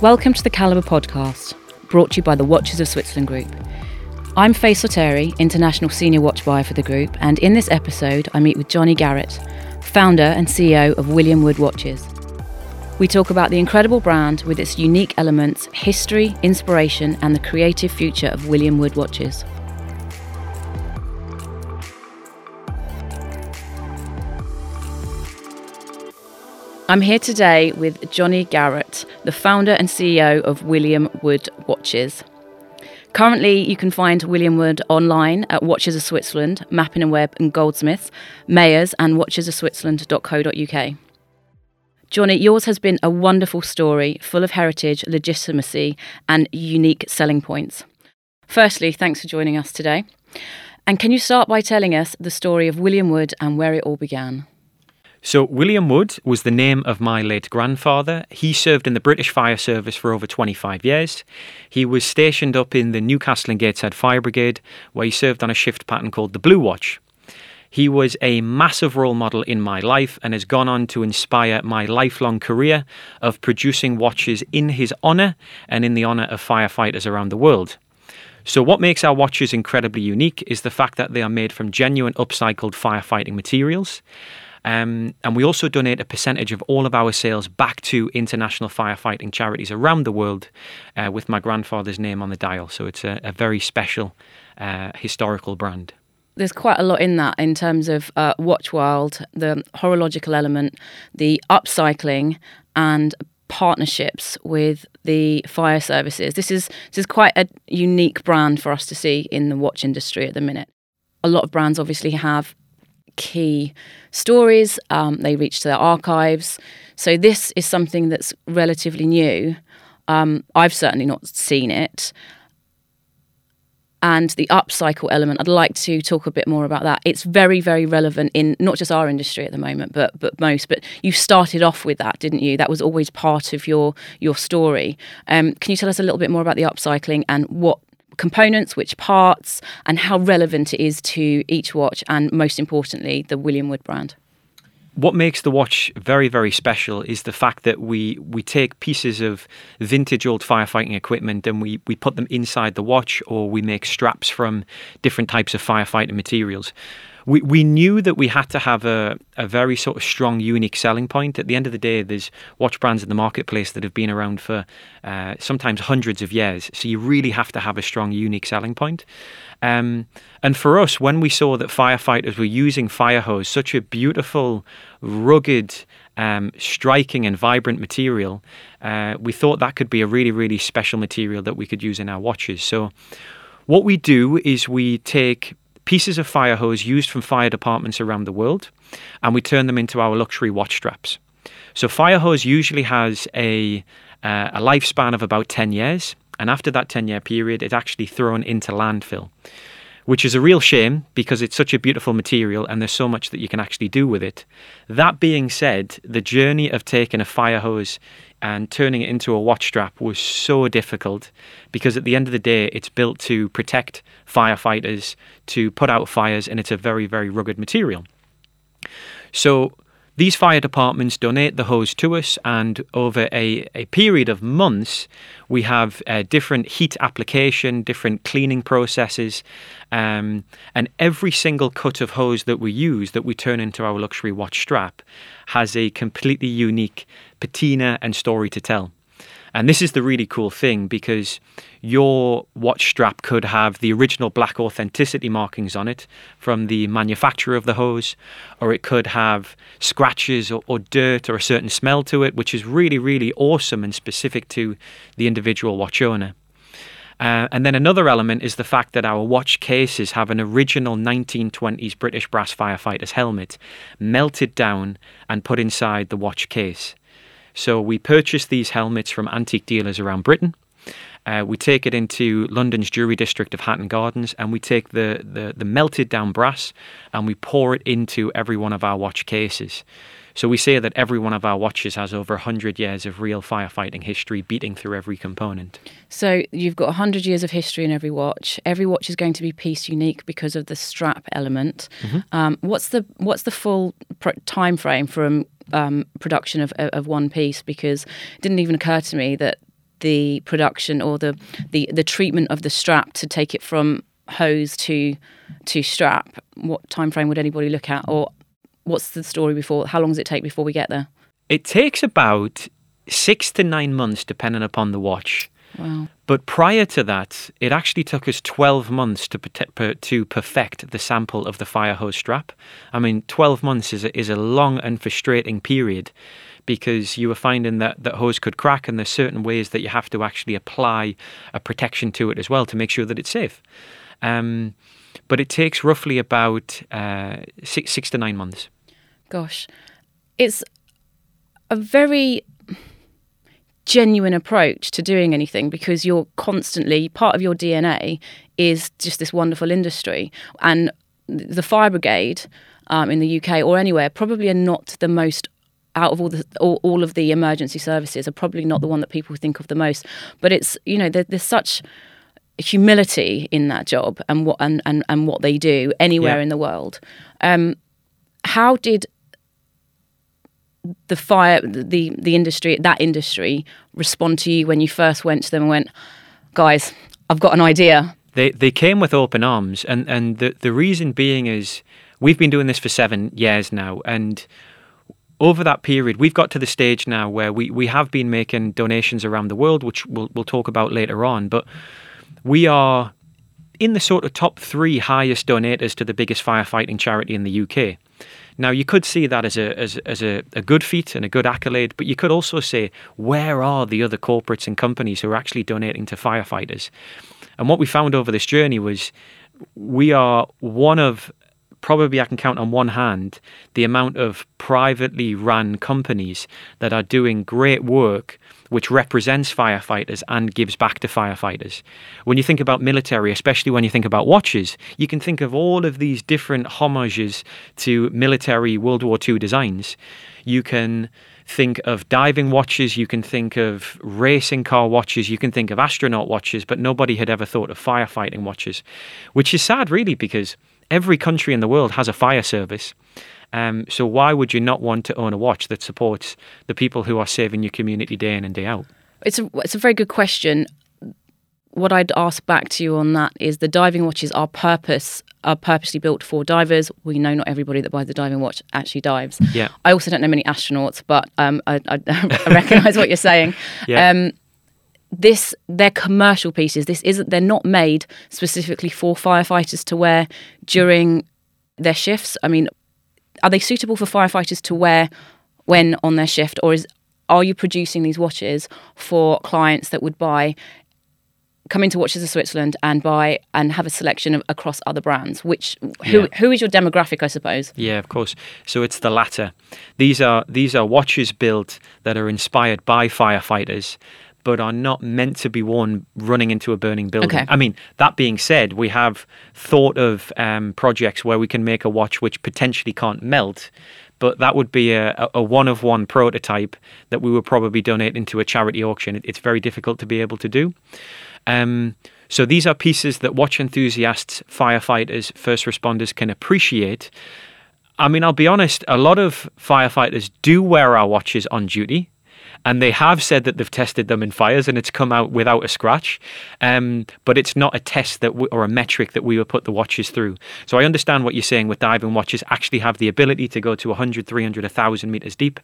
Welcome to the Calibre podcast, brought to you by the Watches of Switzerland Group. I'm Faye Soteri, International Senior Watch Buyer for the group, and in this episode, I meet with Jonny Garrett, founder and CEO of William Wood Watches. We talk about the incredible brand with its unique elements, history, inspiration, and the creative future of William Wood Watches. I'm here today with Jonny Garrett, the founder and CEO of William Wood Watches. Currently, you can find William Wood online at Watches of Switzerland, Mappin and Webb, and Goldsmiths, Mayors, and watchesofswitzerland.co.uk. Johnny, yours has been a wonderful story, full of heritage, legitimacy, and unique selling points. Firstly, thanks for joining us today. And can you start by telling us the story of William Wood and where it all began? So, William Wood was the name of my late grandfather. He served in the British Fire Service for over 25 years. He was stationed up in the Newcastle and Gateshead Fire Brigade, where he served on a shift pattern called the Blue Watch. He was a massive role model in my life and has gone on to inspire my lifelong career of producing watches in his honour and in the honour of firefighters around the world. So, what makes our watches incredibly unique is the fact that they are made from genuine upcycled firefighting materials. Um, and we also donate a percentage of all of our sales back to international firefighting charities around the world uh, with my grandfather's name on the dial. So it's a, a very special uh, historical brand. There's quite a lot in that in terms of uh, Watch World, the horological element, the upcycling, and partnerships with the fire services. This is this is quite a unique brand for us to see in the watch industry at the minute. A lot of brands obviously have key stories, um, they reach to their archives. So this is something that's relatively new. Um, I've certainly not seen it. And the upcycle element, I'd like to talk a bit more about that. It's very, very relevant in not just our industry at the moment, but but most. But you started off with that, didn't you? That was always part of your your story. Um, can you tell us a little bit more about the upcycling and what components, which parts, and how relevant it is to each watch, and most importantly, the William Wood brand. What makes the watch very, very special is the fact that we we take pieces of vintage old firefighting equipment and we, we put them inside the watch, or we make straps from different types of firefighting materials we, we knew that we had to have a, a very sort of strong, unique selling point. At the end of the day, there's watch brands in the marketplace that have been around for uh, sometimes hundreds of years. So you really have to have a strong, unique selling point. Um, and for us, when we saw that firefighters were using fire hose, such a beautiful, rugged, um, striking, and vibrant material, uh, we thought that could be a really, really special material that we could use in our watches. So, what we do is we take pieces of fire hose used from fire departments around the world, and we turn them into our luxury watch straps. So fire hose usually has a uh, a lifespan of about 10 years, and after that 10 year period, it's actually thrown into landfill, which is a real shame because it's such a beautiful material and there's so much that you can actually do with it. That being said, the journey of taking a fire hose and turning it into a watch strap was so difficult because at the end of the day, it's built to protect firefighters, to put out fires, and it's a very, very rugged material. So these fire departments donate the hose to us, and over a, a period of months, we have uh, different heat application, different cleaning processes, um, and every single cut of hose that we use that we turn into our luxury watch strap has a completely unique patina and story to tell. And this is the really cool thing because your watch strap could have the original black authenticity markings on it from the manufacturer of the hose, or it could have scratches or, or, dirt or a certain smell to it, which is really, really awesome and specific to the individual watch owner. Uh, and then another element is the fact that our watch cases have an original 1920s British brass firefighter's helmet melted down and put inside the watch case. So we purchase these helmets from antique dealers around Britain. Uh, we take it into London's Jewellery District of Hatton Gardens and we take the, the, the melted down brass and we pour it into every one of our watch cases. So we say that every one of our watches has over 100 years of real firefighting history beating through every component. So you've got 100 years of history in every watch. Every watch is going to be piece unique because of the strap element. Mm-hmm. Um, what's the what's the full time frame from um, production of, of one piece? Because it didn't even occur to me that the production or the, the the treatment of the strap to take it from hose to to strap? What time frame would anybody look at, or what's the story before? How long does it take before we get there? It takes about six to nine months, depending upon the watch. Wow. But prior to that, it actually took us 12 months to, per- to perfect the sample of the fire hose strap. I mean, 12 months is a, is a long and frustrating period because you were finding that that hose could crack, and there's certain ways that you have to actually apply a protection to it as well to make sure that it's safe. Um, but it takes roughly about uh, six, six to nine months. Gosh, it's a very genuine approach to doing anything because you're constantly part of your DNA is just this wonderful industry. And the fire brigade um, in the UK or anywhere probably are not the most out of all the all, all, of the emergency services are probably not the one that people think of the most. But it's you know there, there's such humility in that job and what and, and, and what they do anywhere yeah. in the world. Um, how did the fire the the industry that industry respond to you when you first went to them and went guys i've got an idea. They they came with open arms and and the the reason being is we've been doing this for 7 years now and over that period we've got to the stage now where we we have been making donations around the world which we'll we'll talk about later on but we are in the sort of top 3 highest donators to the biggest firefighting charity in the UK now, you could see that as a as, as a, a good feat and a good accolade, but you could also say, where are the other corporates and companies who are actually donating to firefighters? And what we found over this journey was we are one of probably I can count on one hand the amount of privately run companies that are doing great work which represents firefighters and gives back to firefighters. When you think about military, especially when you think about watches, you can think of all of these different homages to military World War II designs. You can think of diving watches, you can think of racing car watches, you can think of astronaut watches, but nobody had ever thought of firefighting watches, which is sad, really, because every country in the world has a fire service. Um, so why would you not want to own a watch that supports the people who are saving your community day in and day out? It's a it's a very good question. What I'd ask back to you on that is the diving watches are purpose are purposely built for divers. We know not everybody that buys the diving watch actually dives. Yeah. I also don't know many astronauts, but um, I, I, I recognise what you're saying. Yeah. Um, this they're commercial pieces. This isn't. They're not made specifically for firefighters to wear during their shifts. I mean, are they suitable for firefighters to wear when on their shift, or is are you producing these watches for clients that would buy come into Watches of Switzerland and buy and have a selection of across other brands. Which who yeah. who is your demographic, I suppose? Yeah, of course. So it's the latter. These are these are watches built that are inspired by firefighters but are not meant to be worn running into a burning building. Okay. I mean, that being said, we have thought of um, projects where we can make a watch which potentially can't melt, but that would be a, a one of one prototype that we would probably donate into a charity auction. It's very difficult to be able to do. Um, so these are pieces that watch enthusiasts, firefighters, first responders can appreciate. I mean, I'll be honest, a lot of firefighters do wear our watches on duty and they have said that they've tested them in fires and it's come out without a scratch. Um, but it's not a test that we, or a metric that we would put the watches through. So I understand what you're saying with diving watches actually have the ability to go to 100, 300, 1,000 meters deep.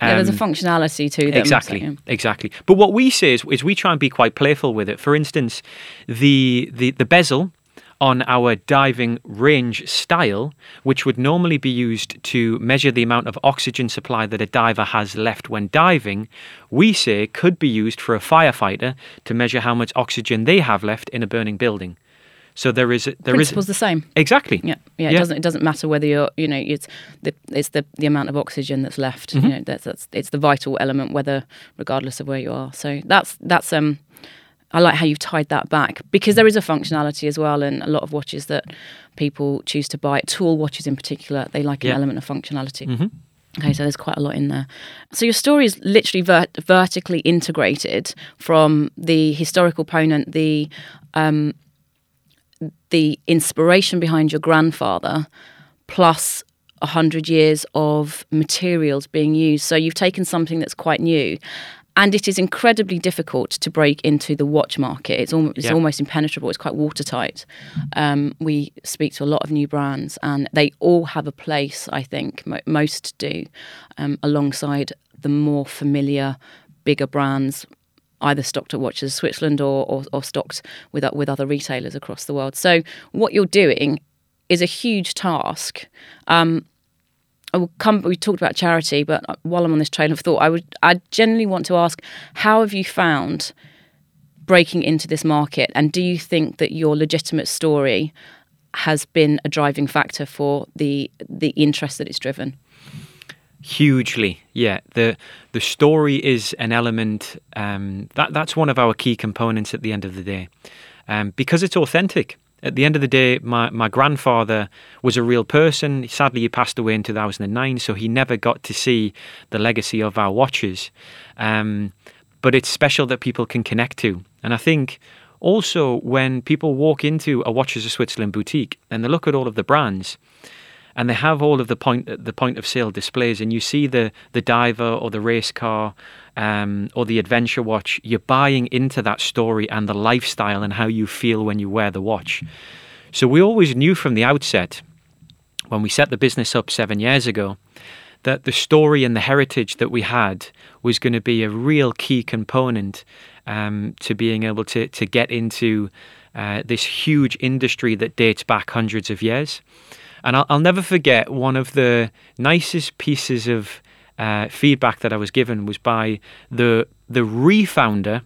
Um, yeah, there's a um, functionality to them. Exactly, so, yeah. exactly. But what we say is, is we try and be quite playful with it. For instance, the the, the bezel on our diving range style, which would normally be used to measure the amount of oxygen supply that a diver has left when diving, we say could be used for a firefighter to measure how much oxygen they have left in a burning building. So there is there principle's is, the same. Exactly. Yeah, yeah. It doesn't it doesn't matter whether you're you know it's the it's the, the amount of oxygen that's left. Mm-hmm. You know that's that's it's the vital element whether regardless of where you are. So that's that's um I like how you've tied that back because there is a functionality as well, and a lot of watches that people choose to buy, tool watches in particular, they like an yeah. element of functionality. Mm-hmm. Okay, so there's quite a lot in there. So your story is literally ver- vertically integrated from the historical ponent, the um, the inspiration behind your grandfather, plus a hundred years of materials being used. So you've taken something that's quite new and it is incredibly difficult to break into the watch market. It's almost, it's Yeah. almost impenetrable. It's quite watertight. Um, we speak to a lot of new brands, and they all have a place. I think mo- most do, um, alongside the more familiar, bigger brands, either stocked at Watches Switzerland or, or, or stocked with with other retailers across the world. So what you're doing is a huge task. Um, I will come. We talked about charity, but while I'm on this train of thought, I would. I generally want to ask, how have you found breaking into this market, and do you think that your legitimate story has been a driving factor for the the interest that it's driven? Hugely, yeah. the The story is an element um, that that's one of our key components at the end of the day, um, because it's authentic. At the end of the day, my, my grandfather was a real person. Sadly, he passed away in 2009, so he never got to see the legacy of our watches. Um, but it's special that people can connect to. And I think also when people walk into a Watches of Switzerland boutique and they look at all of the brands, and they have all of the point the point of sale displays, and you see the the diver or the race car um, or the adventure watch. You're buying into that story and the lifestyle and how you feel when you wear the watch. So we always knew from the outset when we set the business up seven years ago that the story and the heritage that we had was going to be a real key component um, to being able to to get into uh, this huge industry that dates back hundreds of years. And I'll, I'll never forget one of the nicest pieces of uh, feedback that I was given was by the the refounder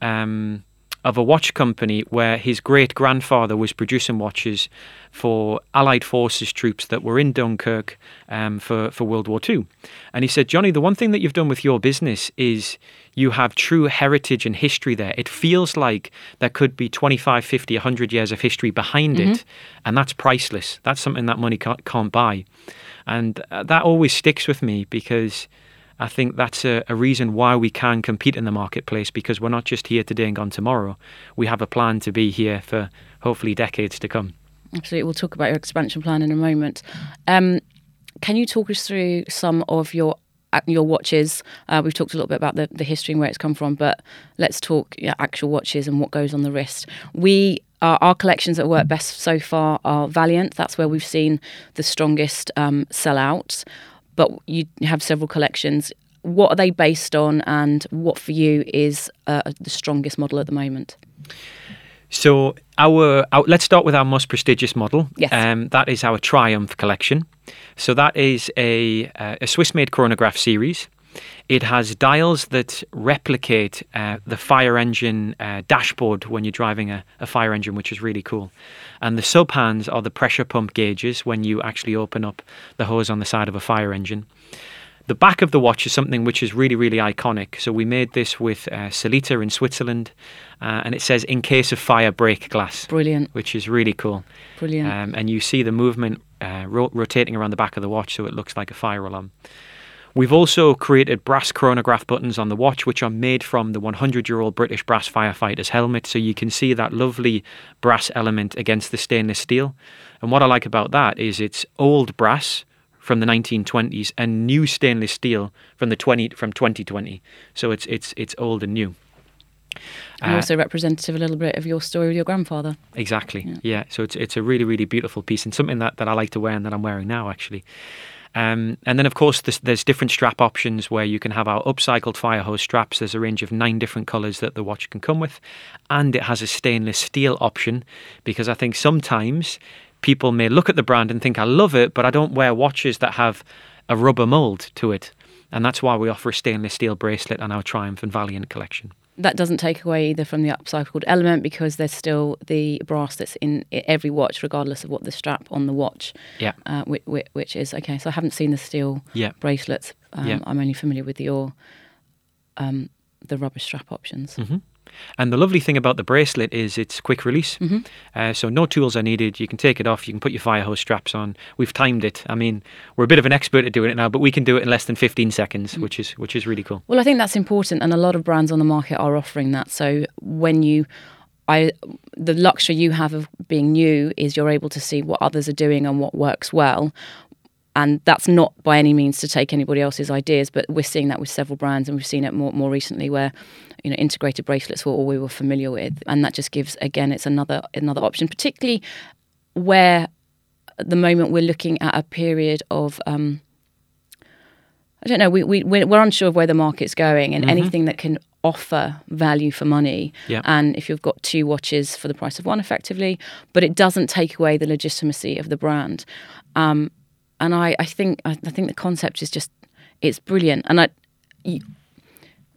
um, of a watch company where his great grandfather was producing watches for Allied forces troops that were in Dunkirk um, for, for World War II. And he said, Jonny, the one thing that you've done with your business is you have true heritage and history there. It feels like there could be 25, 50, 100 years of history behind it. And that's priceless. That's something that money can't, can't buy. And uh, that always sticks with me because I think that's a, a, reason why we can compete in the marketplace because we're not just here today and gone tomorrow. We have a plan to be here for hopefully decades to come. Absolutely. We'll talk about your expansion plan in a moment. Um, can you talk us through some of your your watches? Uh, we've talked a little bit about the, the history and where it's come from, but let's talk actual watches and what goes on the wrist. We uh, our collections that work best so far are Valiant. That's where we've seen the strongest um, sellouts but you have several collections. What are they based on, and what for you is uh, the strongest model at the moment? So our, our, let's start with our most prestigious model. Yes. Um, that is our Triumph collection. So that is a, uh, a Swiss-made chronograph series. It has dials that replicate uh, the fire engine uh, dashboard when you're driving a, a, fire engine, which is really cool. And the sub hands are the pressure pump gauges when you actually open up the hose on the side of a fire engine. The back of the watch is something which is really, really iconic. So we made this with uh, Sellita in Switzerland, uh, and it says "in case of fire, break glass." Brilliant. Which is really cool. Brilliant. Um, and you see the movement uh, ro- rotating around the back of the watch, so it looks like a fire alarm. We've also created brass chronograph buttons on the watch, which are made from the 100 year old British brass firefighter's helmet. So you can see that lovely brass element against the stainless steel. And what I like about that is it's old brass from the 1920s and new stainless steel from the 20 from 2020. So it's it's it's old and new. And also representative a little bit of your story with your grandfather. Exactly. Yeah. yeah. So it's it's a really really beautiful piece and something that, that I like to wear and that I'm wearing now actually. Um, and then, of course, there's, there's, different strap options where you can have our upcycled fire hose straps. There's a range of nine different colours that the watch can come with. And it has a stainless steel option because I think sometimes people may look at the brand and think, I love it, but I don't wear watches that have a rubber mould to it. And that's why we offer a stainless steel bracelet on our Triumph and Valiant collection that doesn't take away either from the upcycled element because there's still the brass that's in every watch, regardless of what the strap on the watch. Yeah. Uh, which, which, is okay. So I haven't seen the steel yeah. bracelets. Um, yeah. I'm only familiar with your um, the rubber strap options. Mm-hmm. And the lovely thing about the bracelet is it's quick release. Mm-hmm. Uh, so no tools are needed. You can take it off. You can put your fire hose straps on. We've timed it. I mean, we're a bit of an expert at doing it now, but we can do it in less than 15 seconds, mm-hmm. which is which is really cool. Well, I think that's important, and a lot of brands on the market are offering that. So when you I, the luxury you have of being new is you're able to see what others are doing and what works well and that's not by any means to take anybody else's ideas, but we're seeing that with several brands, and we've seen it more more recently where you know integrated bracelets were all we were familiar with, and that just gives again it's another another option, particularly where at the moment we're looking at a period of. Um, I don't know. We we we're unsure of where the market's going, and mm-hmm. anything that can offer value for money. Yeah. And if you've got two watches for the price of one, effectively, but it doesn't take away the legitimacy of the brand. Um, and I, I think I, I, think the concept is just it's brilliant. And I, you,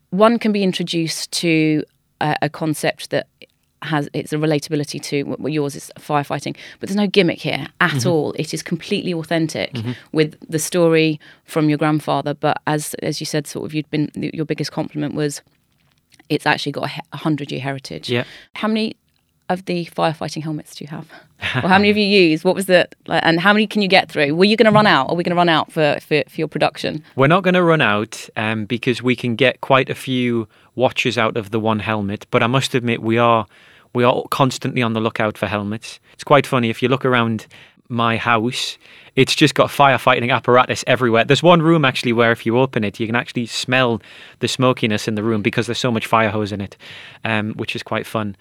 one can be introduced to a, a concept that has it's a relatability to what yours is firefighting but there's no gimmick here at mm-hmm. all it is completely authentic mm-hmm. with the story from your grandfather but as as you said sort of you'd been your biggest compliment was it's actually got a hundred year heritage. Yeah. How many of the firefighting helmets do you have? or how many have you used? What was the and how many can you get through? Were you going to run out? Are we going to run out for, for, for your production? We're not going to run out um, because we can get quite a few watches out of the one helmet. But I must admit, we are we are constantly on the lookout for helmets. It's quite funny if you look around my house, it's just got firefighting apparatus everywhere. There's one room actually where if you open it, you can actually smell the smokiness in the room because there's so much fire hose in it, um, which is quite fun.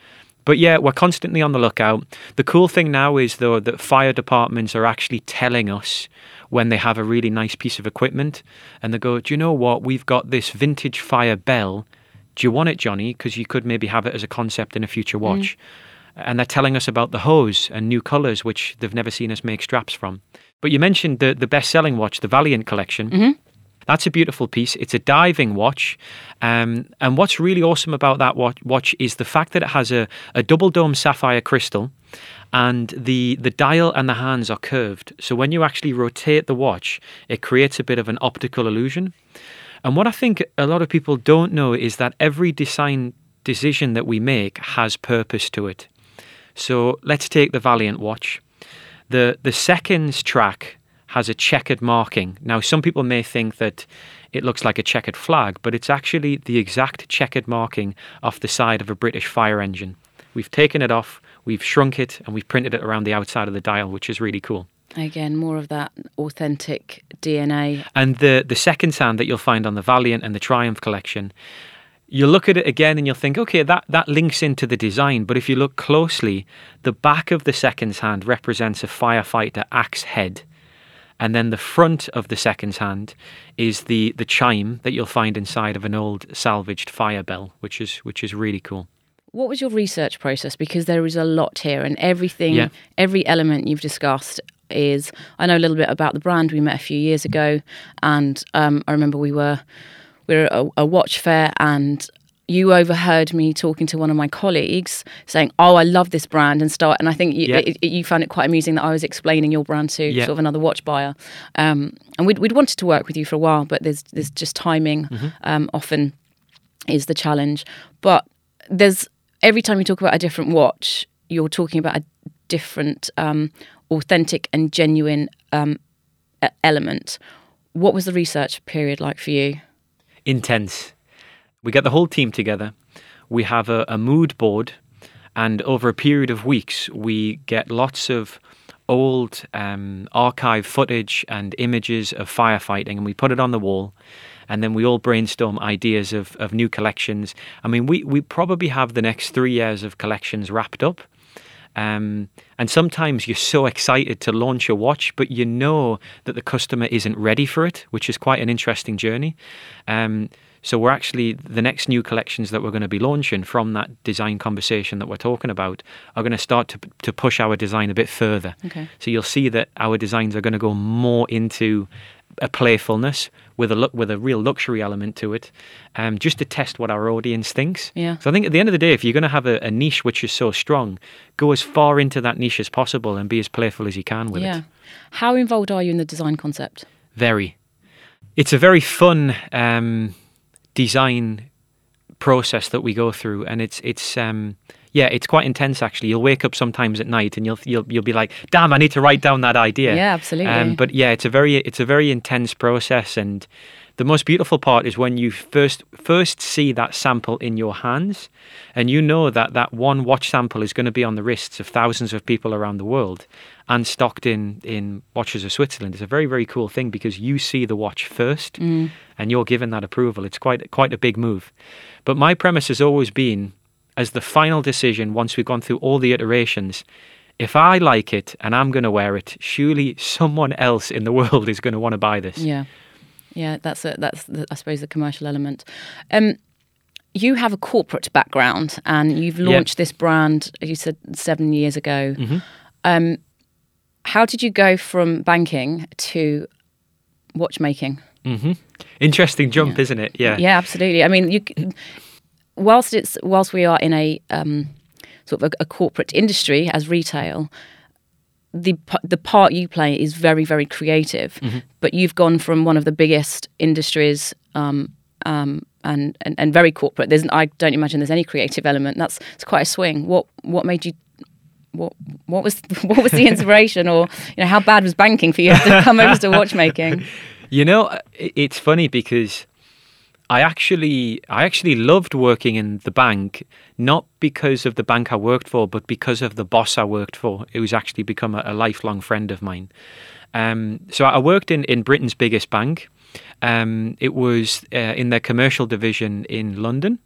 But yeah, we're constantly on the lookout. The cool thing now is though that fire departments are actually telling us when they have a really nice piece of equipment and they go, "Do you know what? We've got this vintage fire bell. Do you want it, Jonny? Because you could maybe have it as a concept in a future watch." Mm and they're telling us about the hose and new colours which they've never seen us make straps from. But you mentioned the the best selling watch, the Valiant collection. Mm-hmm. That's a beautiful piece. It's a diving watch. Um, and what's really awesome about that watch is the fact that it has a, a double dome sapphire crystal and the, the dial and the hands are curved. So when you actually rotate the watch, it creates a bit of an optical illusion. And what I think a lot of people don't know is that every design decision that we make has purpose to it. So let's take the Valiant watch. The the seconds track has a checkered marking. Now some people may think that it looks like a checkered flag, but it's actually the exact checkered marking off the side of a British fire engine. We've taken it off, we've shrunk it, and we've printed it around the outside of the dial, which is really cool. Again, more of that authentic DNA. And the the second hand that you'll find on the Valiant and the Triumph collection you look at it again and you'll think, okay, that, that links into the design. But if you look closely, the back of the seconds hand represents a firefighter axe head. And then the front of the seconds hand is the, the chime that you'll find inside of an old salvaged fire bell, which is which is really cool. What was your research process? Because there is a lot here, and everything, yeah. every element you've discussed is. I know a little bit about the brand. We met a few years ago, and um, I remember we were we were at a, a watch fair and you overheard me talking to one of my colleagues saying, "Oh, I love this brand," and start. And I think you, it, it, you found it quite amusing that I was explaining your brand to sort of another watch buyer. Um, and we'd, we'd wanted to work with you for a while, but there's there's just timing mm-hmm. um, often is the challenge. But there's every time you talk about a different watch, you're talking about a different, um, authentic and genuine um, element. What was the research period like for you? intense. We get the whole team together. We have a, a mood board, and over a period of weeks, we get lots of old um, archive footage and images of firefighting, and we put it on the wall. And then we all brainstorm ideas of, of new collections. I mean, we, we probably have the next three years of collections wrapped up. Um, and sometimes you're so excited to launch a watch, but you know that the customer isn't ready for it, which is quite an interesting journey. Um, so we're actually the next new collections that we're going to be launching from that design conversation that we're talking about are going to start to to push our design a bit further. Okay. So you'll see that our designs are going to go more into a playfulness with a look with a real luxury element to it, um, just to test what our audience thinks. Yeah. So I think at the end of the day, if you're going to have a, a, niche which is so strong, go as far into that niche as possible and be as playful as you can with yeah. it. How involved are you in the design concept? Very. It's a very fun um, design process that we go through, and it's it's um, yeah, it's quite intense actually. You'll wake up sometimes at night and you'll you'll you'll be like, "Damn, I need to write down that idea." Yeah, absolutely. Um, but yeah, it's a very it's a very intense process, and the most beautiful part is when you first first see that sample in your hands, and you know that that one watch sample is going to be on the wrists of thousands of people around the world, and stocked in in Watches of Switzerland. It's a very very cool thing because you see the watch first, Mm. and you're given that approval. It's quite quite a big move. But my premise has always been, as the final decision, once we've gone through all the iterations, if I like it and I'm going to wear it, surely someone else in the world is going to want to buy this. Yeah, yeah. That's a, that's the, I suppose the commercial element. Um, you have a corporate background, and you've launched this brand. You said seven years ago. Mhm. Um, how did you go from banking to watchmaking? hmm Interesting jump, isn't it? Yeah. Yeah, absolutely. I mean, you, whilst it's whilst we are in a um, sort of a, a corporate industry as retail, the the part you play is very very creative. But you've gone from one of the biggest industries. Um, um, and, and, and very corporate. There's, I don't imagine there's any creative element. That's it's quite a swing. What what made you what what was what was the inspiration, or you know how bad was banking for you to come over to watchmaking? You know, it's funny because I actually I actually loved working in the bank, not because of the bank I worked for, but because of the boss I worked for, who's actually become a, a lifelong friend of mine. Um, so I worked in, in Britain's biggest bank. Um, it was uh, in their commercial division in London,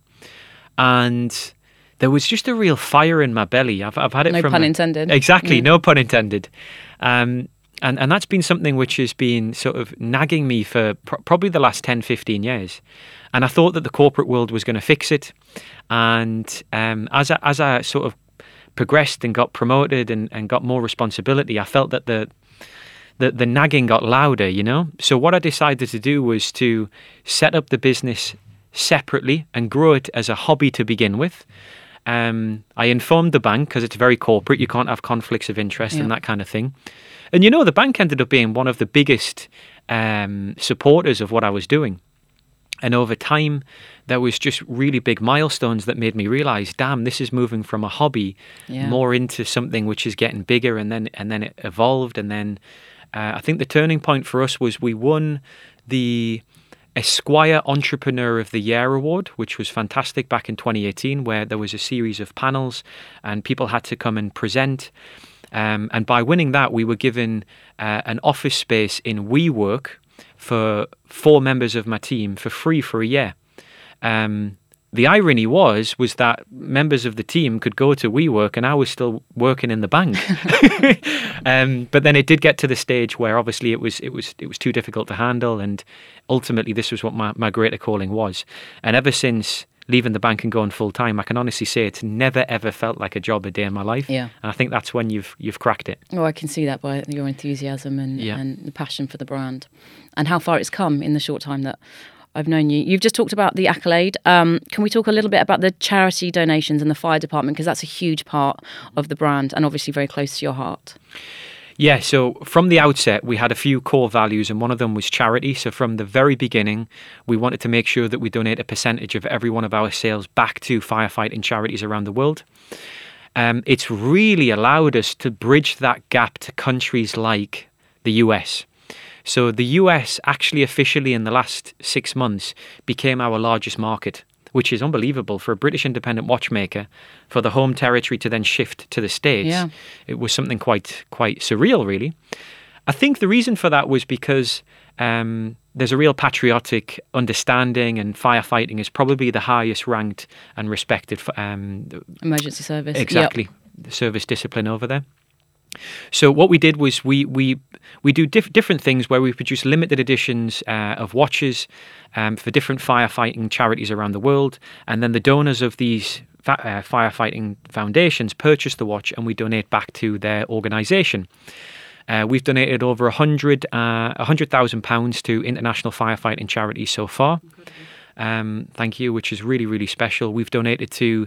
and there was just a real fire in my belly. I've, I've had it No from pun intended. Exactly, no pun intended. Um, and, and that's been something which has been sort of nagging me for pr- probably the last 10, 15 years. And I thought that the corporate world was going to fix it. And um, as, I, as I sort of progressed and got promoted and, and got more responsibility, I felt that the, the, the nagging got louder, you know? So what I decided to do was to set up the business separately and grow it as a hobby to begin with. Um, I informed the bank because it's very corporate. You can't have conflicts of interest Yeah. and that kind of thing. And you know, the bank ended up being one of the biggest um, supporters of what I was doing. And over time, there was just really big milestones that made me realize, damn, this is moving from a hobby Yeah. more into something which is getting bigger. And then and then it evolved. And then uh, I think the turning point for us was we won the Esquire Entrepreneur of the Year award, which was fantastic back in 2018, where there was a series of panels and people had to come and present. Um, and by winning that, we were given uh, an office space in WeWork for four members of my team for free for a year. Um, the irony was was that members of the team could go to WeWork and I was still working in the bank. um, but then it did get to the stage where obviously it was it was it was too difficult to handle, and ultimately this was what my, my greater calling was. And ever since leaving the bank and going full time, I can honestly say it's never ever felt like a job a day in my life. Yeah. And I think that's when you've you've cracked it. Oh, I can see that by your enthusiasm and, Yeah. and the passion for the brand, and how far it's come in the short time that I've known you. You've just talked about the accolade. Um, can we talk a little bit about the charity donations and the fire department because that's a huge part of the brand and obviously very close to your heart. Yeah, so from the outset, we had a few core values, and one of them was charity. So from the very beginning, we wanted to make sure that we donate a percentage of every one of our sales back to firefighting charities around the world. Um, it's really allowed us to bridge that gap to countries like the US. So the US actually officially in the last six months became our largest market, which is unbelievable for a British independent watchmaker. For the home territory to then shift to the states, Yeah. it was something quite quite surreal, really. I think the reason for that was because um, there's a real patriotic understanding, and firefighting is probably the highest ranked and respected um, Emergency service. Yep. exactly the service discipline over there. So what we did was we we we do diff- different things where we produce limited editions uh, of watches um, for different firefighting charities around the world, and then the donors of these fa- uh, firefighting foundations purchase the watch and we donate back to their organisation. Uh, we've donated over a hundred uh, a hundred thousand pounds to international firefighting charities so far. Um, thank you, which is really really special. We've donated to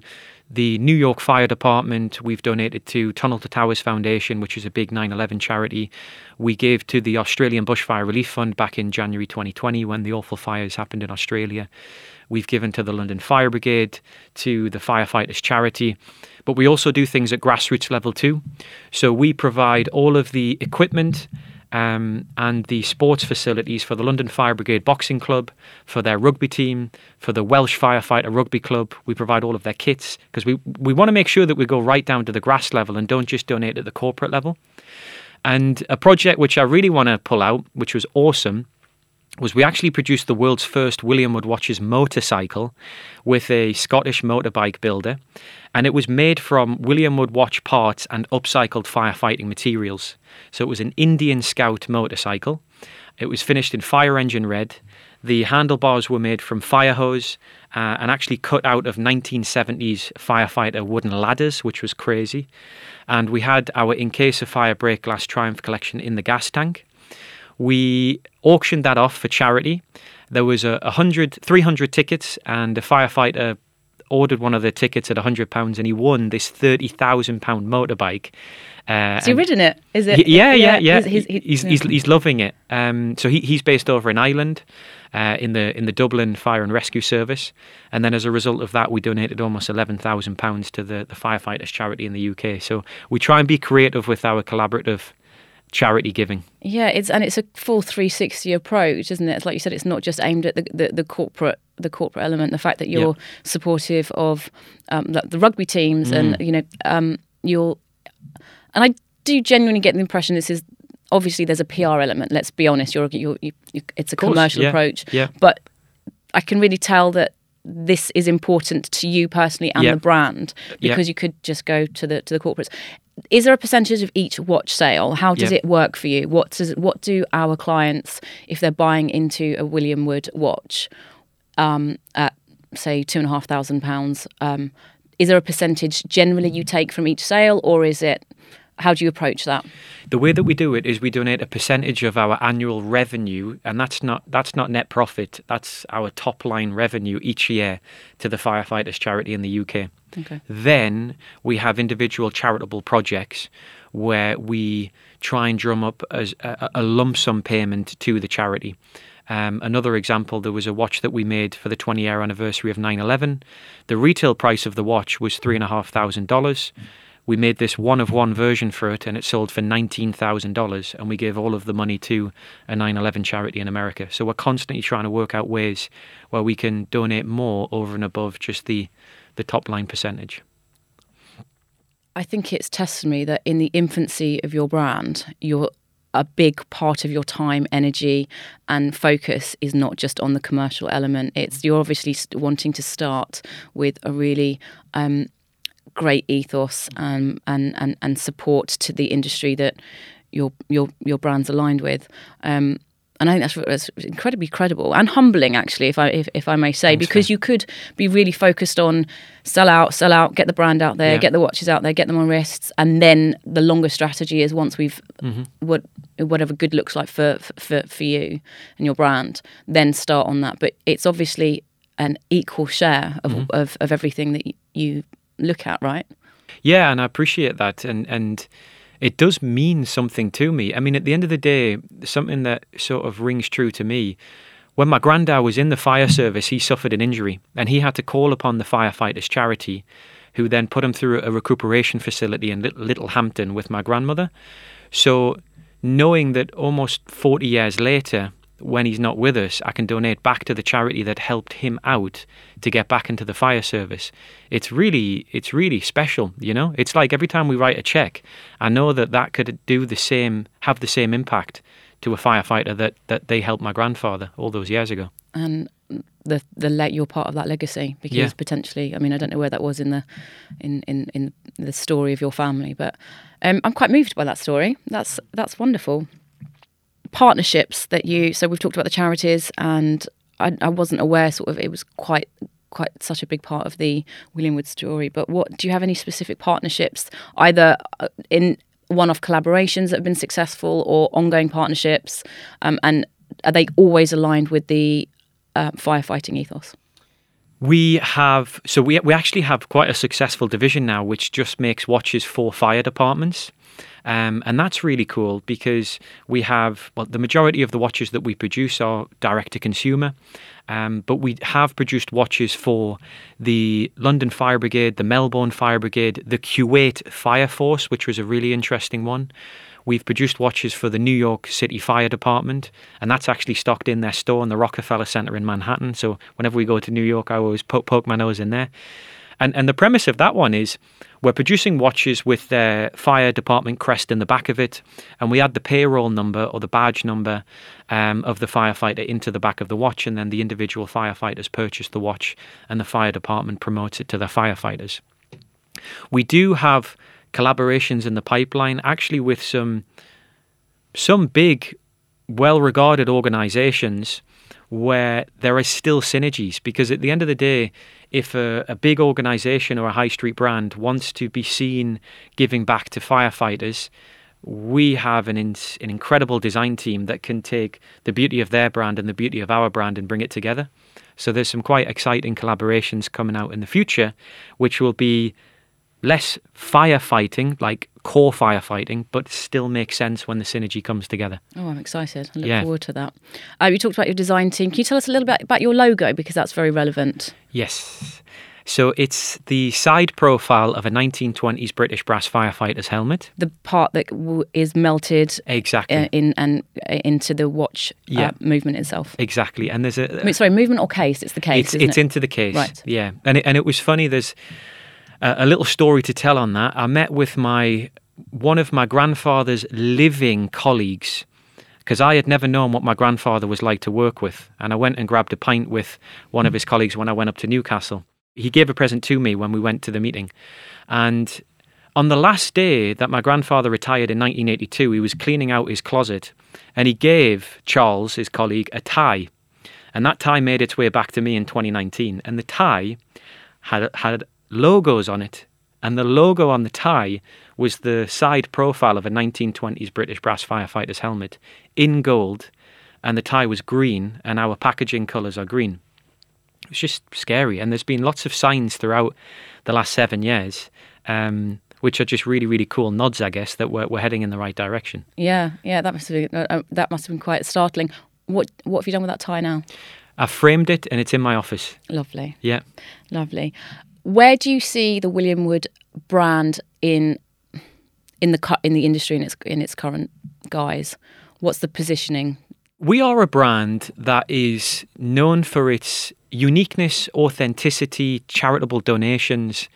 the New York Fire Department. We've donated to Tunnel to Towers Foundation, which is a big 9/11 charity. We gave to the Australian Bushfire Relief Fund back in January 2020 when the awful fires happened in Australia. We've given to the London Fire Brigade, to the Firefighters Charity, but we also do things at grassroots level too. So we provide all of the equipment um, and the sports facilities for the London Fire Brigade Boxing Club, for their rugby team, for the Welsh Firefighter Rugby Club. We provide all of their kits because we, we want to make sure that we go right down to the grass level and don't just donate at the corporate level. And a project which I really want to pull out, which was awesome, was we actually produced the world's first William Wood Watches motorcycle with a Scottish motorbike builder. And it was made from William Wood watch parts and upcycled firefighting materials. So it was an Indian Scout motorcycle. It was finished in fire engine red. The handlebars were made from fire hose uh, and actually cut out of 1970s firefighter wooden ladders, which was crazy. And we had our In Case of Fire Break Glass Triumph collection in the gas tank. We auctioned that off for charity. There was a 100, 300 tickets, and a firefighter ordered one of the tickets at £100 and he won this £30,000 motorbike. Uh, he ridden it? Is it? Yeah, yeah, yeah. He's, he's, he's, he's, he's loving it. Um, so he, he's based over in Ireland. Uh, in the in the Dublin Fire and Rescue Service, and then as a result of that, we donated almost eleven thousand pounds to the the firefighters charity in the UK. So we try and be creative with our collaborative charity giving. Yeah, it's and it's a full 360 approach, isn't it? It's like you said, it's not just aimed at the, the, the corporate the corporate element. The fact that you're yeah. supportive of um, the, the, rugby teams, mm. and you know, um, you're, and I do genuinely get the impression this is obviously there's a PR element. Let's be honest, you're, you're, you, it's a course, commercial yeah, approach, yeah. but I can really tell that this is important to you personally and the brand because you could just go to the to the corporates is there a percentage of each watch sale? How does it work for you? What does what do our clients if they're buying into a William Wood watch um, at say two and a half thousand pounds? Um, is there a percentage generally you take from each sale, or is it how do you approach that? The way that we do it is we donate a percentage of our annual revenue, and that's not that's not net profit. That's our top line revenue each year to the firefighters charity in the UK. Okay. Then we have individual charitable projects where we try and drum up as a, a lump sum payment to the charity. Um, another example, there was a watch that we made for the 20 year anniversary of 9 11. The retail price of the watch was $3,500 we made this one of one version for it and it sold for $19,000 and we gave all of the money to a 9/11 charity in America. So we're constantly trying to work out ways where we can donate more over and above just the the top line percentage. I think it's testimony that in the infancy of your brand, you're a big part of your time, energy, and focus is not just on the commercial element. It's you're obviously wanting to start with a really um, great ethos um, and, and and support to the industry that your your your brand's aligned with. Um, and I think that's, that's, incredibly credible and humbling, actually, if I if, if I may say, because you could be really focused on sell out, sell out, get the brand out there, yeah. get the watches out there, get them on wrists, and then the longer strategy is once we've mm-hmm. what whatever good looks like for, for for you and your brand, then start on that. But it's obviously an equal share of mm-hmm. of, of everything that you look at, right? Yeah, and I appreciate that, and and it does mean something to me. I mean, at the end of the day, something that sort of rings true to me. When my granddad was in the fire service, he suffered an injury, and he had to call upon the firefighters charity, who then put him through a recuperation facility in Littlehampton with my grandmother. So, knowing that almost 40 years later, when he's not with us, I can donate back to the charity that helped him out to get back into the fire service. It's really, it's really special, you know. It's like every time we write a check, I know that that could do the same, have the same impact to a firefighter that that they helped my grandfather all those years ago. And the the let you're part of that legacy because yeah. potentially, I mean, I don't know where that was in the in in in the story of your family, but um, I'm quite moved by that story. That's that's wonderful partnerships that you so we've talked about the charities and I, I, wasn't aware sort of it was quite quite such a big part of the William Wood story but what do you have any specific partnerships either uh, in one-off collaborations that have been successful or ongoing partnerships um, and are they always aligned with the uh, firefighting ethos we have so we we actually have quite a successful division now which just makes watches for fire departments um, and that's really cool because we have, well, the majority of the watches that we produce are direct to consumer. Um, but we have produced watches for the London Fire Brigade, the Melbourne Fire Brigade, the Kuwait Fire Force, which was a really interesting one. We've produced watches for the New York City Fire Department, and that's actually stocked in their store in the Rockefeller Center in Manhattan. So whenever we go to New York, I always poke, poke my nose in there. And and the premise of that one is we're producing watches with their fire department crest in the back of it, and we add the payroll number or the badge number um, of the firefighter into the back of the watch, and then the individual firefighters purchase the watch, and the fire department promotes it to their firefighters. We do have collaborations in the pipeline, actually with some some big, well-regarded organisations where there are still synergies because at the end of the day if a, a big organization or a high street brand wants to be seen giving back to firefighters, we have an, in, an incredible design team that can take the beauty of their brand and the beauty of our brand and bring it together. So there's some quite exciting collaborations coming out in the future, which will be less firefighting, like core firefighting, but still makes sense when the synergy comes together. Oh, I'm excited. I look yeah. forward to that. Uh, you talked about your design team. Can you tell us a little bit about your logo because that's very relevant? Yes. So it's the side profile of a 1920s British brass firefighter's helmet. The part that w- is melted exactly uh, in and uh, into the watch uh, movement itself. Exactly, and there's a sorry movement or case. It's the case. It's, it's it? into the case. Right. Yeah, and it, and it was funny. There's a little story to tell on that. I met with my one of my grandfather's living colleagues because I had never known what my grandfather was like to work with, and I went and grabbed a pint with one of his colleagues when I went up to Newcastle. He gave a present to me when we went to the meeting, and on the last day that my grandfather retired in 1982, he was cleaning out his closet, and he gave Charles, his colleague, a tie, and that tie made its way back to me in 2019, and the tie had had logos on it. And the logo on the tie was the side profile of a 1920s British brass firefighter's helmet in gold, and the tie was green, and our packaging colours are green. It was just scary, and there's been lots of signs throughout the last seven years. Um, which are just really, really cool nods, I guess, that we're, we're heading in the right direction. Yeah, yeah, that must have been, uh, uh that must have been quite startling. What what have you done with that tie now? I've framed it and it's in my office. Lovely. Yeah. Lovely. Where do you see the William Wood brand in in the in the industry in its in its current guise? What's the positioning? We are a brand that is known for its uniqueness, authenticity, charitable donations.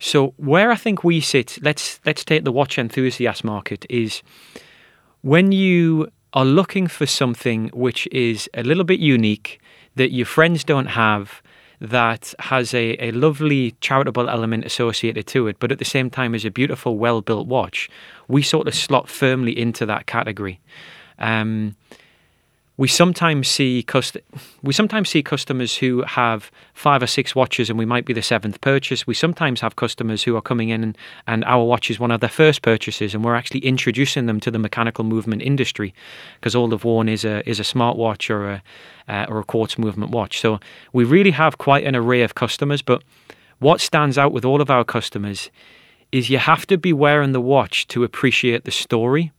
So where I think we sit, let's let's take the watch enthusiast market is when you are looking for something which is a little bit unique that your friends don't have that has a, a lovely charitable element associated to it, but at the same time is a beautiful, well built watch, we sort of slot firmly into that category. Um, we sometimes see cust- we sometimes see customers who have five or six watches and we might be the seventh purchase. We sometimes have customers who are coming in and, and our watch is one of their first purchases and we're actually introducing them to the mechanical movement industry because all they've worn is a is a smartwatch or a uh, or a quartz movement watch. So we really have quite an array of customers, but what stands out with all of our customers is you have to be wearing the watch to appreciate the story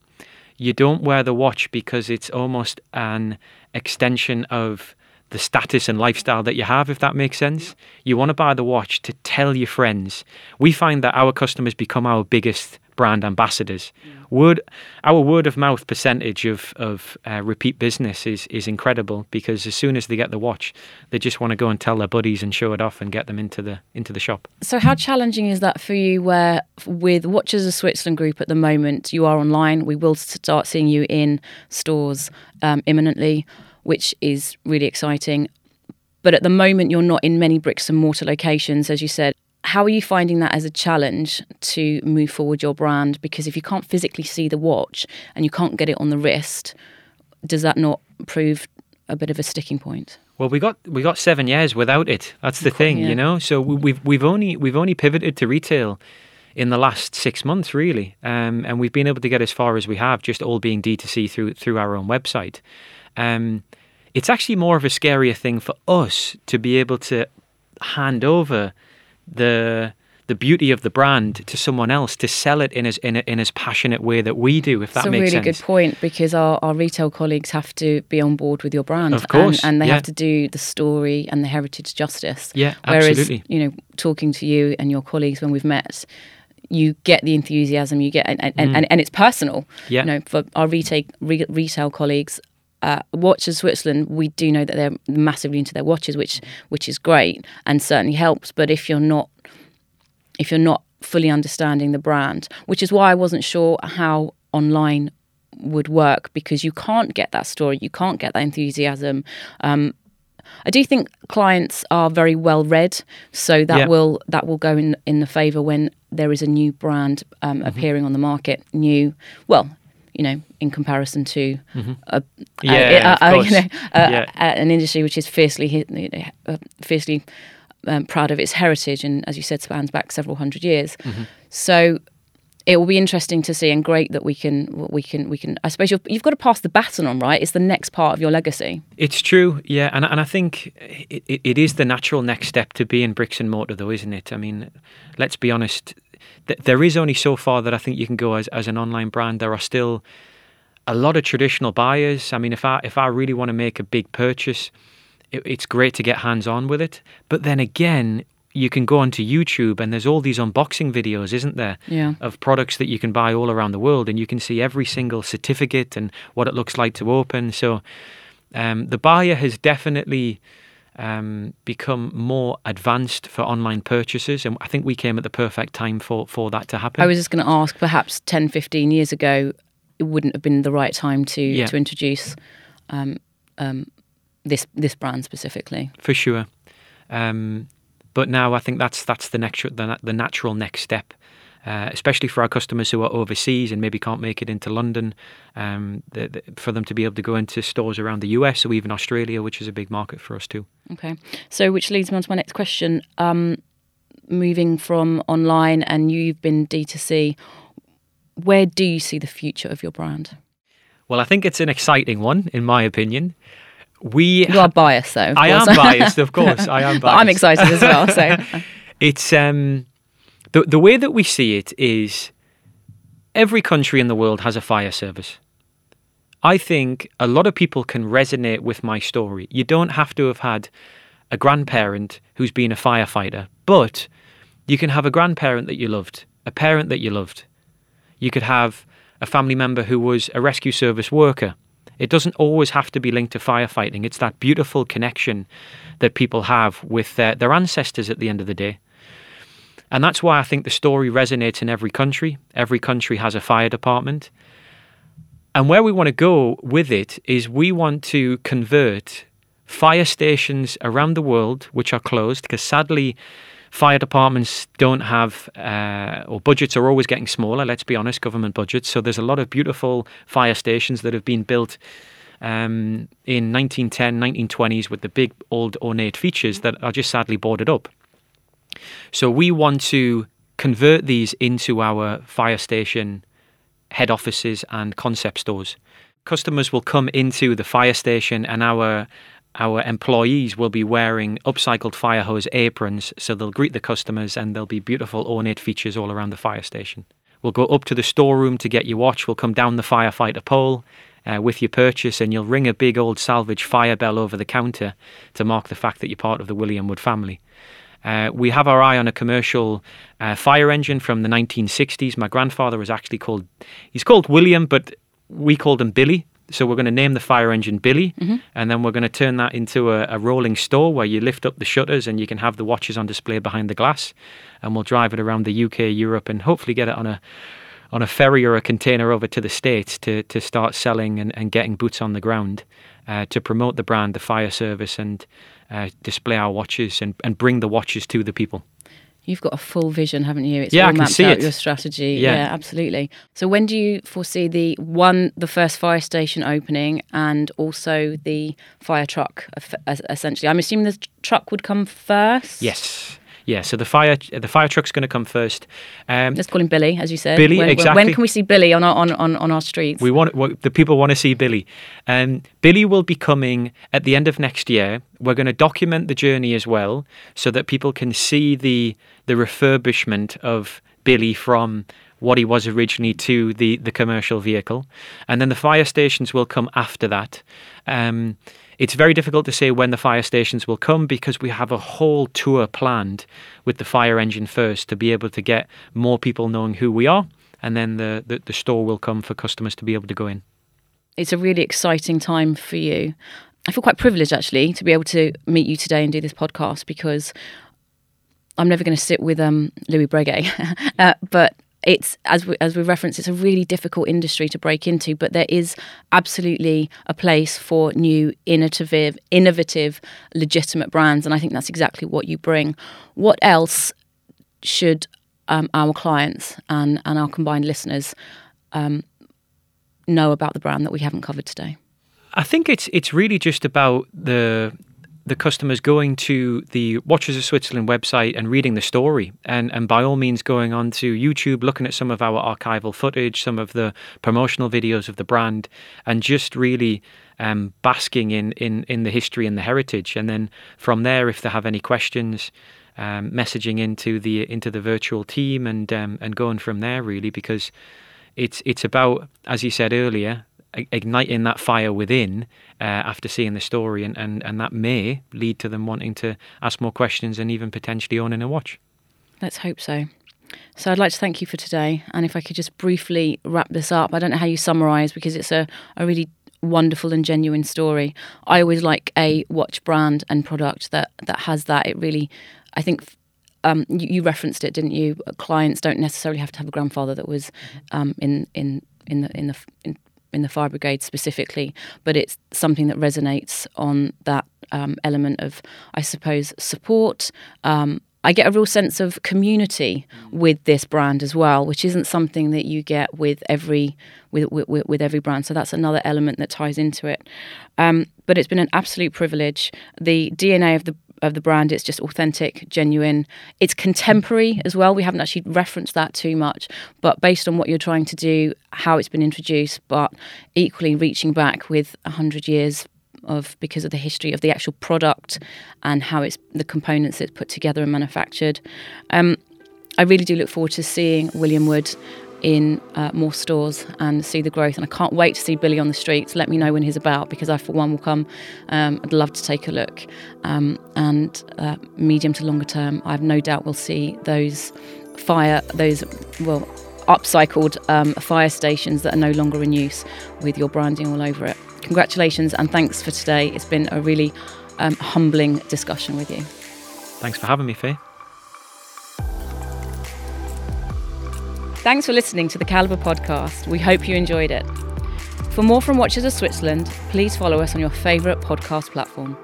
you don't wear the watch because it's almost an extension of the status and lifestyle that you have, if that makes sense. You want to buy the watch to tell your friends. We find that our customers become our biggest brand ambassadors. Word, our word of mouth percentage of of uh, repeat business is is incredible because as soon as they get the watch, they just want to go and tell their buddies and show it off and get them into the into the shop. So, how challenging is that for you? Where with Watches of Switzerland Group at the moment, you are online. We will start seeing you in stores um, imminently, which is really exciting. But at the moment, you're not in many bricks and mortar locations, as you said. How are you finding that as a challenge to move forward your brand? Because if you can't physically see the watch and you can't get it on the wrist, does that not prove a bit of a sticking point? Well, we got we got seven years without it. That's the thing, yeah. you know. So we, have we've only we've only pivoted to retail in the last six months, really, um, and we've been able to get as far as we have, just all being D 2 C through through our own website. Um, it's actually more of a scarier thing for us to be able to hand over the the beauty of the brand to someone else to sell it in as in, a, in as passionate way that we do if that It's makes really sense. A really good point because our, our retail colleagues have to be on board with your brand of course and, and they yeah. have to do the story and the heritage justice yeah whereas absolutely. you know talking to you and your colleagues when we've met you get the enthusiasm you get and and, Mm. and, and it's personal Yeah. you know for our retail re, retail colleagues uh, Watches Switzerland, we do know that they're massively into their watches, which which is great and certainly helps. But if you're not if you're not fully understanding the brand, which is why I wasn't sure how online would work because you can't get that story, you can't get that enthusiasm. Um, I do think clients are very well read, so that Yeah. will that will go in in the favour when there is a new brand um, Mm-hmm. appearing on the market. New, well, you know, in comparison to a, Yeah, a- a- you know, Yeah. an industry which is fiercely you know, uh, fiercely um, proud of its heritage and, as you said, spans back several hundred years. Mm-hmm. So it will be interesting to see, and great that we can we can we can. I suppose you've, you've got to pass the baton on, right? It's the next part of your legacy. It's true, yeah, and and I think it, it is the natural next step to be in bricks and mortar, though, isn't it? I mean, let's be honest. Th- there is only so far that I think you can go as as an online brand. There are still a lot of traditional buyers. I mean, if I if I really want to make a big purchase, it, it's great to get hands on with it. But then again, you can go onto YouTube and there's all these unboxing videos, isn't there? Yeah. Of products that you can buy all around the world, and you can see every single certificate and what it looks like to open. So um, the buyer has definitely um, become more advanced for online purchases, and I think we came at the perfect time for for that to happen. I was just going to ask, perhaps 10, 15 years ago, it wouldn't have been the right time to Yeah. to introduce um, um, this this brand specifically. for sure. Um, but now I think that's that's the next the, the natural next step, uh, especially for our customers who are overseas and maybe can't make it into London, um, the, the, for them to be able to go into stores around the US or even Australia, which is a big market for us too. Okay, so which leads me on to my next question. Um, moving from online and you've been D2C, where do you see the future of your brand? Well, I think it's an exciting one, in my opinion. We You are biased, though. I am biased, of course. I am biased. but I'm excited as well. So It's um, the the way that we see it is every country in the world has a fire service. I think a lot of people can resonate with my story. You don't have to have had a grandparent who's been a firefighter, but you can have a grandparent that you loved, a parent that you loved. You could have a family member who was a rescue service worker. It doesn't always have to be linked to firefighting. It's that beautiful connection that people have with their, their ancestors at the end of the day. And that's why I think the story resonates in every country. Every country has a fire department. And where we want to go with it is we want to convert fire stations around the world, which are closed, because sadly, fire departments don't have, uh, or budgets are always getting smaller, let's be honest, government budgets. So there's a lot of beautiful fire stations that have been built um, in 1910, 1920s with the big old ornate features that are just sadly boarded up. So we want to convert these into our fire station head offices and concept stores. Customers will come into the fire station and our our employees will be wearing upcycled fire hose aprons so they'll greet the customers and there'll be beautiful ornate features all around the fire station. We'll go up to the storeroom to get your watch. We'll come down the firefighter pole uh, with your purchase and you'll ring a big old salvage fire bell over the counter to mark the fact that you're part of the William Wood family. Uh, we have our eye on a commercial uh, fire engine from the 1960s. My grandfather was actually called, he's called William, but we called him Billy. So we're going to name the fire engine Billy, and then we're going to turn that into a, a rolling store where you lift up the shutters and you can have the watches on display behind the glass, and we'll drive it around the UK, Europe, and hopefully get it on a on a ferry or a container over to the states to to start selling and, and getting boots on the ground uh, to promote the brand, the fire service, and uh, display our watches and, and bring the watches to the people. you've got a full vision, haven't you? It's Yeah, I all can mapped see out it. your strategy. Yeah. Yeah. absolutely. So when do you foresee the one, the first fire station opening, and also the fire truck? Essentially, I'm assuming the truck would come first. Yes. Yeah, so the fire the fire truck's going to come first. Um, Let's call him Billy, as you said. Billy, when, exactly. When can we see Billy on our on, on, on our streets? We want what- the people want to see Billy. Um, Billy will be coming at the end of next year. We're going to document the journey as well, so that people can see the the refurbishment of Billy from what he was originally to the the commercial vehicle, and then the fire stations will come after that. Um, it's very difficult to say when the fire stations will come because we have a whole tour planned with the fire engine first to be able to get more people knowing who we are, and then the, the, the store will come for customers to be able to go in. It's a really exciting time for you. I feel quite privileged actually to be able to meet you today and do this podcast because I'm never going to sit with um, Louis Breguet, uh, but it's as we, as we referenced, it's a really difficult industry to break into. But there is absolutely a place for new, innovative, innovative, legitimate brands, and I think that's exactly what you bring. What else should um, our clients and and our combined listeners um, know about the brand that we haven't covered today? I think it's it's really just about the the customers going to the Watches of Switzerland website and reading the story, and, and by all means going on to YouTube, looking at some of our archival footage, some of the promotional videos of the brand, and just really um, basking in, in, in the history and the heritage. And then from there, if they have any questions, um, messaging into the into the virtual team and um, and going from there really because it's it's about as you said earlier igniting that fire within uh, after seeing the story, and, and, and that may lead to them wanting to ask more questions and even potentially owning a watch. Let's hope so. So I'd like to thank you for today. And if I could just briefly wrap this up, I don't know how you summarise because it's a, a really wonderful and genuine story. I always like a watch brand and product that that has that. It really, I think. Um, you, you, referenced it, didn't you? Clients don't necessarily have to have a grandfather that was um, in in in the in the in in the fire brigade specifically, but it's something that resonates on that um, element of, I suppose, support. Um, I get a real sense of community with this brand as well, which isn't something that you get with every with with, with every brand. So that's another element that ties into it. Um, but it's been an absolute privilege. The DNA of the of the brand. It's just authentic, genuine. It's contemporary as well. We haven't actually referenced that too much, but based on what you're trying to do, how it's been introduced, but equally reaching back with hundred years of because of the history of the actual product and how it's the components it's put together and manufactured. Um, I really do look forward to seeing William Wood in uh, more stores and see the growth. And I can't wait to see Billy on the streets. Let me know when he's about because I, for one, will come. Um, I'd love to take a look. Um, and uh, medium to longer term, I have no doubt we'll see those fire, those, well, upcycled um, fire stations that are no longer in use with your branding all over it. Congratulations and thanks for today. It's been a really um, humbling discussion with you. Thanks for having me, Faye. Thanks for listening to the Calibre podcast. We hope you enjoyed it. For more from Watches of Switzerland, please follow us on your favourite podcast platform.